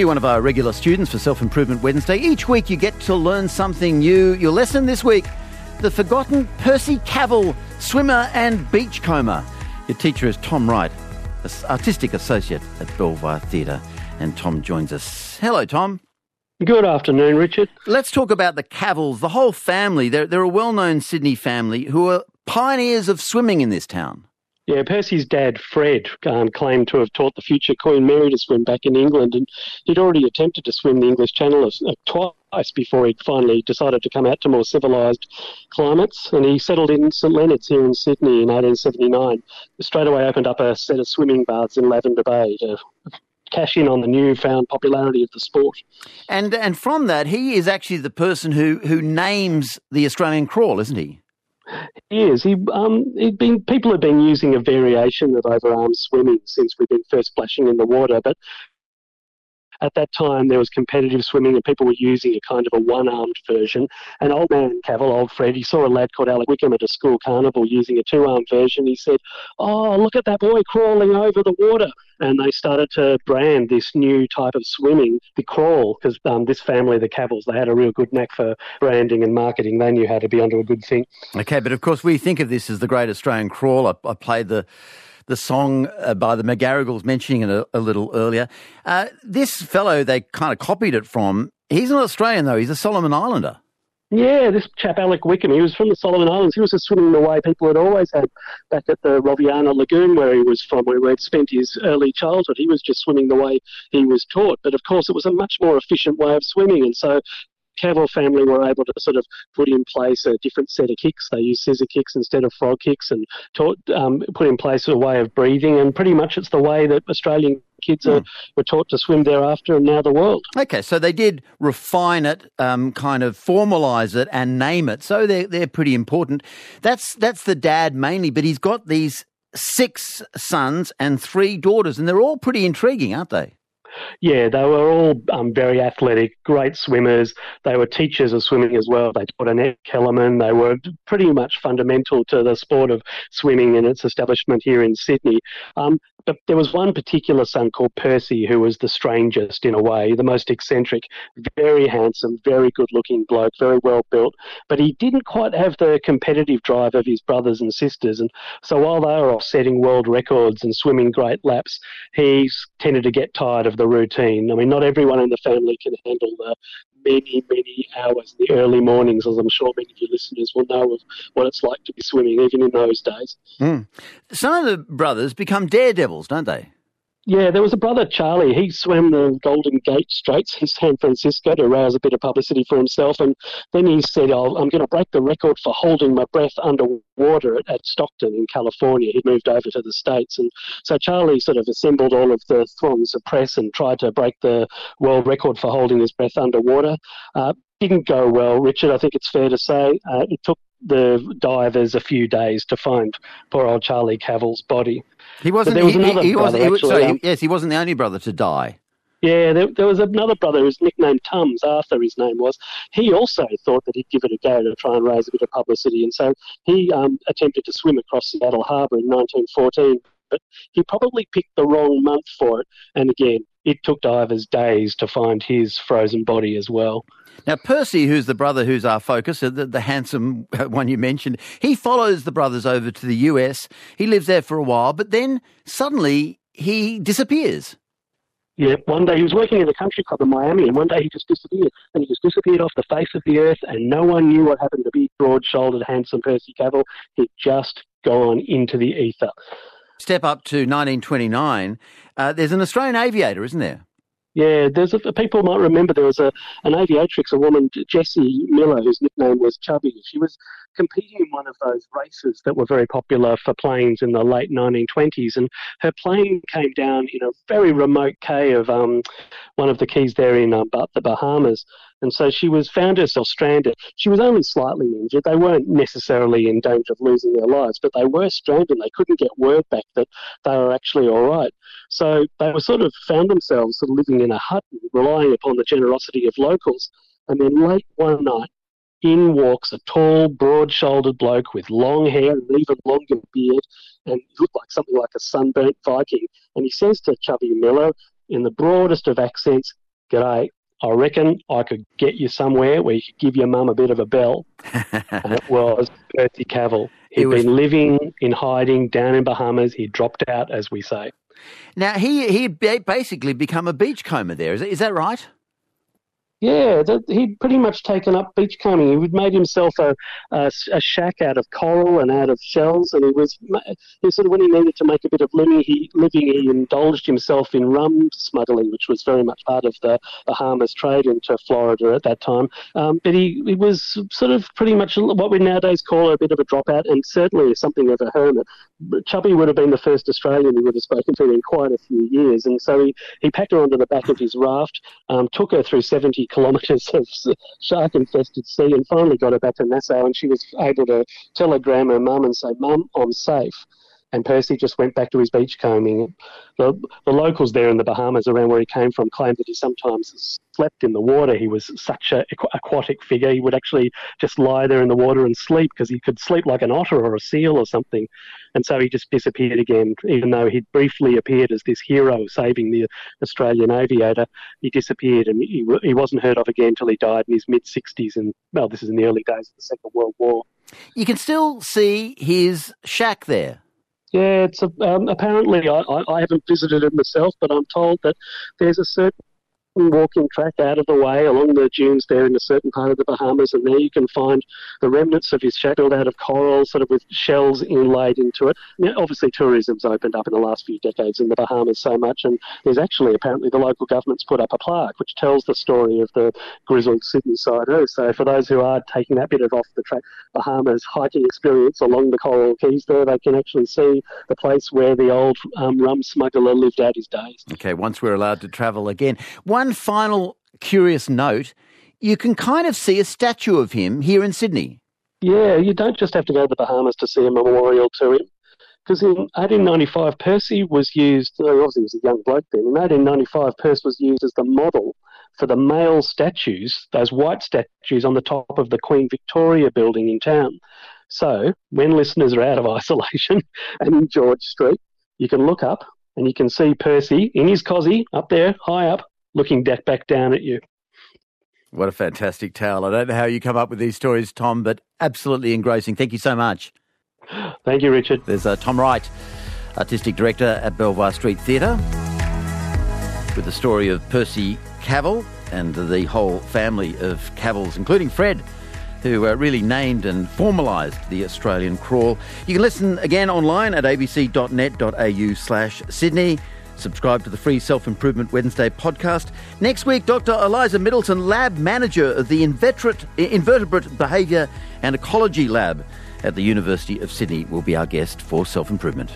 You're one of our regular students for Self Improvement Wednesday. Each week you get to learn something new. Your lesson this week the forgotten Percy Cavill, swimmer and beachcomber. Your teacher is Tom Wright, artistic associate at Belvoir Theatre. And Tom joins us. Hello, Tom. Good afternoon, Richard. Let's talk about the Cavills, the whole family. They're, they're a well known Sydney family who are pioneers of swimming in this town. Yeah, Percy's dad, Fred, um, claimed to have taught the future Queen Mary to swim back in England, and he'd already attempted to swim the English Channel uh, twice before he finally decided to come out to more civilised climates. And he settled in St Leonard's here in Sydney in 1879. Straight away opened up a set of swimming baths in Lavender Bay to cash in on the newfound popularity of the sport. And and from that, he is actually the person who who names the Australian crawl, isn't he? He is. He, um, been, people have been using a variation of overarm swimming since we've been first splashing in the water, but at that time there was competitive swimming and people were using a kind of a one-armed version. And old man Cavill, old Fred, he saw a lad called Alec Wickham at a school carnival using a two-armed version. He said, "Oh, look at that boy crawling over the water!" And they started to brand this new type of swimming, the crawl, because um, this family, the Cavills, they had a real good knack for branding and marketing. They knew how to be onto a good thing. Okay, but of course we think of this as the great Australian crawl. I played the the song uh, by the McGarrigles, mentioning it a, a little earlier. Uh, this fellow they kind of copied it from. He's not Australian though. He's a Solomon Islander. Yeah, this chap Alec Wickham, he was from the Solomon Islands. He was just swimming the way people had always had back at the Roviana Lagoon where he was from, where he'd spent his early childhood. He was just swimming the way he was taught. But of course, it was a much more efficient way of swimming. And so Cavill family were able to sort of put in place a different set of kicks. They used scissor kicks instead of frog kicks and taught, um, put in place a way of breathing. And pretty much it's the way that Australian kids mm. are, were taught to swim thereafter and now the world. Okay, so they did refine it, um, kind of formalise it and name it. So they're, they're pretty important. That's, that's the dad mainly, but he's got these six sons and three daughters, and they're all pretty intriguing, aren't they? Yeah, they were all um, very athletic, great swimmers. They were teachers of swimming as well. They taught Annette Kellerman. They were pretty much fundamental to the sport of swimming and its establishment here in Sydney. Um, but there was one particular son called Percy who was the strangest in a way, the most eccentric, very handsome, very good looking bloke, very well built. But he didn't quite have the competitive drive of his brothers and sisters. And so while they were off setting world records and swimming great laps, he tended to get tired of the routine. I mean, not everyone in the family can handle the many, many hours in the early mornings, as I'm sure many of your listeners will know of what it's like to be swimming, even in those days. Mm. Some of the brothers become daredevils, don't they? Yeah, there was a brother, Charlie. He swam the Golden Gate Straits in San Francisco to rouse a bit of publicity for himself. And then he said, oh, I'm going to break the record for holding my breath underwater at, at Stockton in California. He moved over to the States. And so Charlie sort of assembled all of the throngs of press and tried to break the world record for holding his breath underwater. Uh, didn't go well, Richard. I think it's fair to say. Uh, it took the divers a few days to find poor old Charlie Cavill's body. He wasn't. There was he, another he, he brother, was, actually, sorry, um, yes, he wasn't the only brother to die. Yeah, there, there, was another brother who's nicknamed Tums, Arthur his name was. He also thought that he'd give it a go to try and raise a bit of publicity, and so he um, attempted to swim across Seattle Harbour in 1914. But he probably picked the wrong month for it, and again, it took divers days to find his frozen body as well. Now, Percy, who's the brother who's our focus, uh, the, the handsome one you mentioned, he follows the brothers over to the US. He lives there for a while, but then suddenly he disappears. Yeah, one day he was working in a country club in Miami, and one day he just disappeared. And he just disappeared off the face of the earth, and no one knew what happened to big, broad shouldered, handsome Percy Cavill. He'd just gone into the ether. Step up to 1929. Uh, there's an Australian aviator, isn't there? Yeah, there's a, people might remember there was a an aviatrix, a woman, Jessie Miller, whose nickname was Chubby. She was competing in one of those races that were very popular for planes in the late 1920s, and her plane came down in a very remote cay of um, one of the keys there in um, the Bahamas, and so she was found herself stranded. She was only slightly injured. They weren't necessarily in danger of losing their lives, but they were stranded. They couldn't get word back that they were actually all right. So they were sort of found themselves sort of living in a hut, relying upon the generosity of locals. And then late one night, in walks a tall, broad-shouldered bloke with long hair and even longer beard, and looked like something like a sunburnt Viking. And he says to Chubby Miller, in the broadest of accents, G'day. I reckon I could get you somewhere where you could give your mum a bit of a bell. and it was Percy Cavill. he had was... been living in hiding down in Bahamas. He dropped out, as we say. Now, he he basically become a beachcomber there. Is, is that right? Yeah, he'd pretty much taken up beachcombing. He'd made himself a, a, a, shack out of coral and out of shells, and he was he sort of when he needed to make a bit of living, he living he indulged himself in rum smuggling, which was very much part of the Bahamas trade into Florida at that time. Um, but he, he was sort of pretty much what we nowadays call a bit of a dropout, and certainly something of a hermit. Chubby would have been the first Australian he would have spoken to in quite a few years, and so he, he packed her onto the back of his raft, um, took her through 70 kilometres of shark infested sea and finally got her back to Nassau and she was able to telegram her mum and say, Mum, I'm safe and Percy just went back to his beach combing. The, the locals there in the Bahamas, around where he came from, claimed that he sometimes slept in the water. He was such an aquatic figure. He would actually just lie there in the water and sleep because he could sleep like an otter or a seal or something. And so he just disappeared again, even though he'd briefly appeared as this hero saving the Australian aviator. He disappeared and he, he wasn't heard of again until he died in his mid 60s. And well, this is in the early days of the Second World War. You can still see his shack there. Yeah, it's a, um, apparently I, I haven't visited it myself, but I'm told that there's a certain walking track out of the way along the dunes there in a certain part of the Bahamas, and there you can find the remnants of his shack built out of coral, sort of with shells inlaid into it. Now, obviously, tourism's opened up in the last few decades in the Bahamas so much, and there's actually apparently the local government's put up a plaque which tells the story of the grizzled Sydney sider. So for those who are taking that bit of off the track Bahamas hiking experience along the coral keys there, they can actually see the place where the old um, rum smuggler lived out his days. Okay, once we're allowed to travel again. One one final curious note you can kind of see a statue of him here in Sydney. Yeah, you don't just have to go to the Bahamas to see a memorial to him. Because in 1895, Percy was used, obviously he was a young bloke then, in 1895, Percy was used as the model for the male statues, those white statues on the top of the Queen Victoria building in town. So when listeners are out of isolation and in George Street, you can look up and you can see Percy in his cosy up there, high up, looking back down at you. What a fantastic tale. I don't know how you come up with these stories, Tom, but absolutely engrossing. Thank you so much. Thank you, Richard. There's uh, Tom Wright, Artistic Director at Belvoir Street Theatre, with the story of Percy Cavill and the whole family of Cavills, including Fred, who uh, really named and formalised the Australian crawl. You can listen again online at abc.net.au slash Sydney. Subscribe to the free Self Improvement Wednesday podcast. Next week, Dr. Eliza Middleton, lab manager of the Invertebrate Behaviour and Ecology Lab at the University of Sydney, will be our guest for Self Improvement.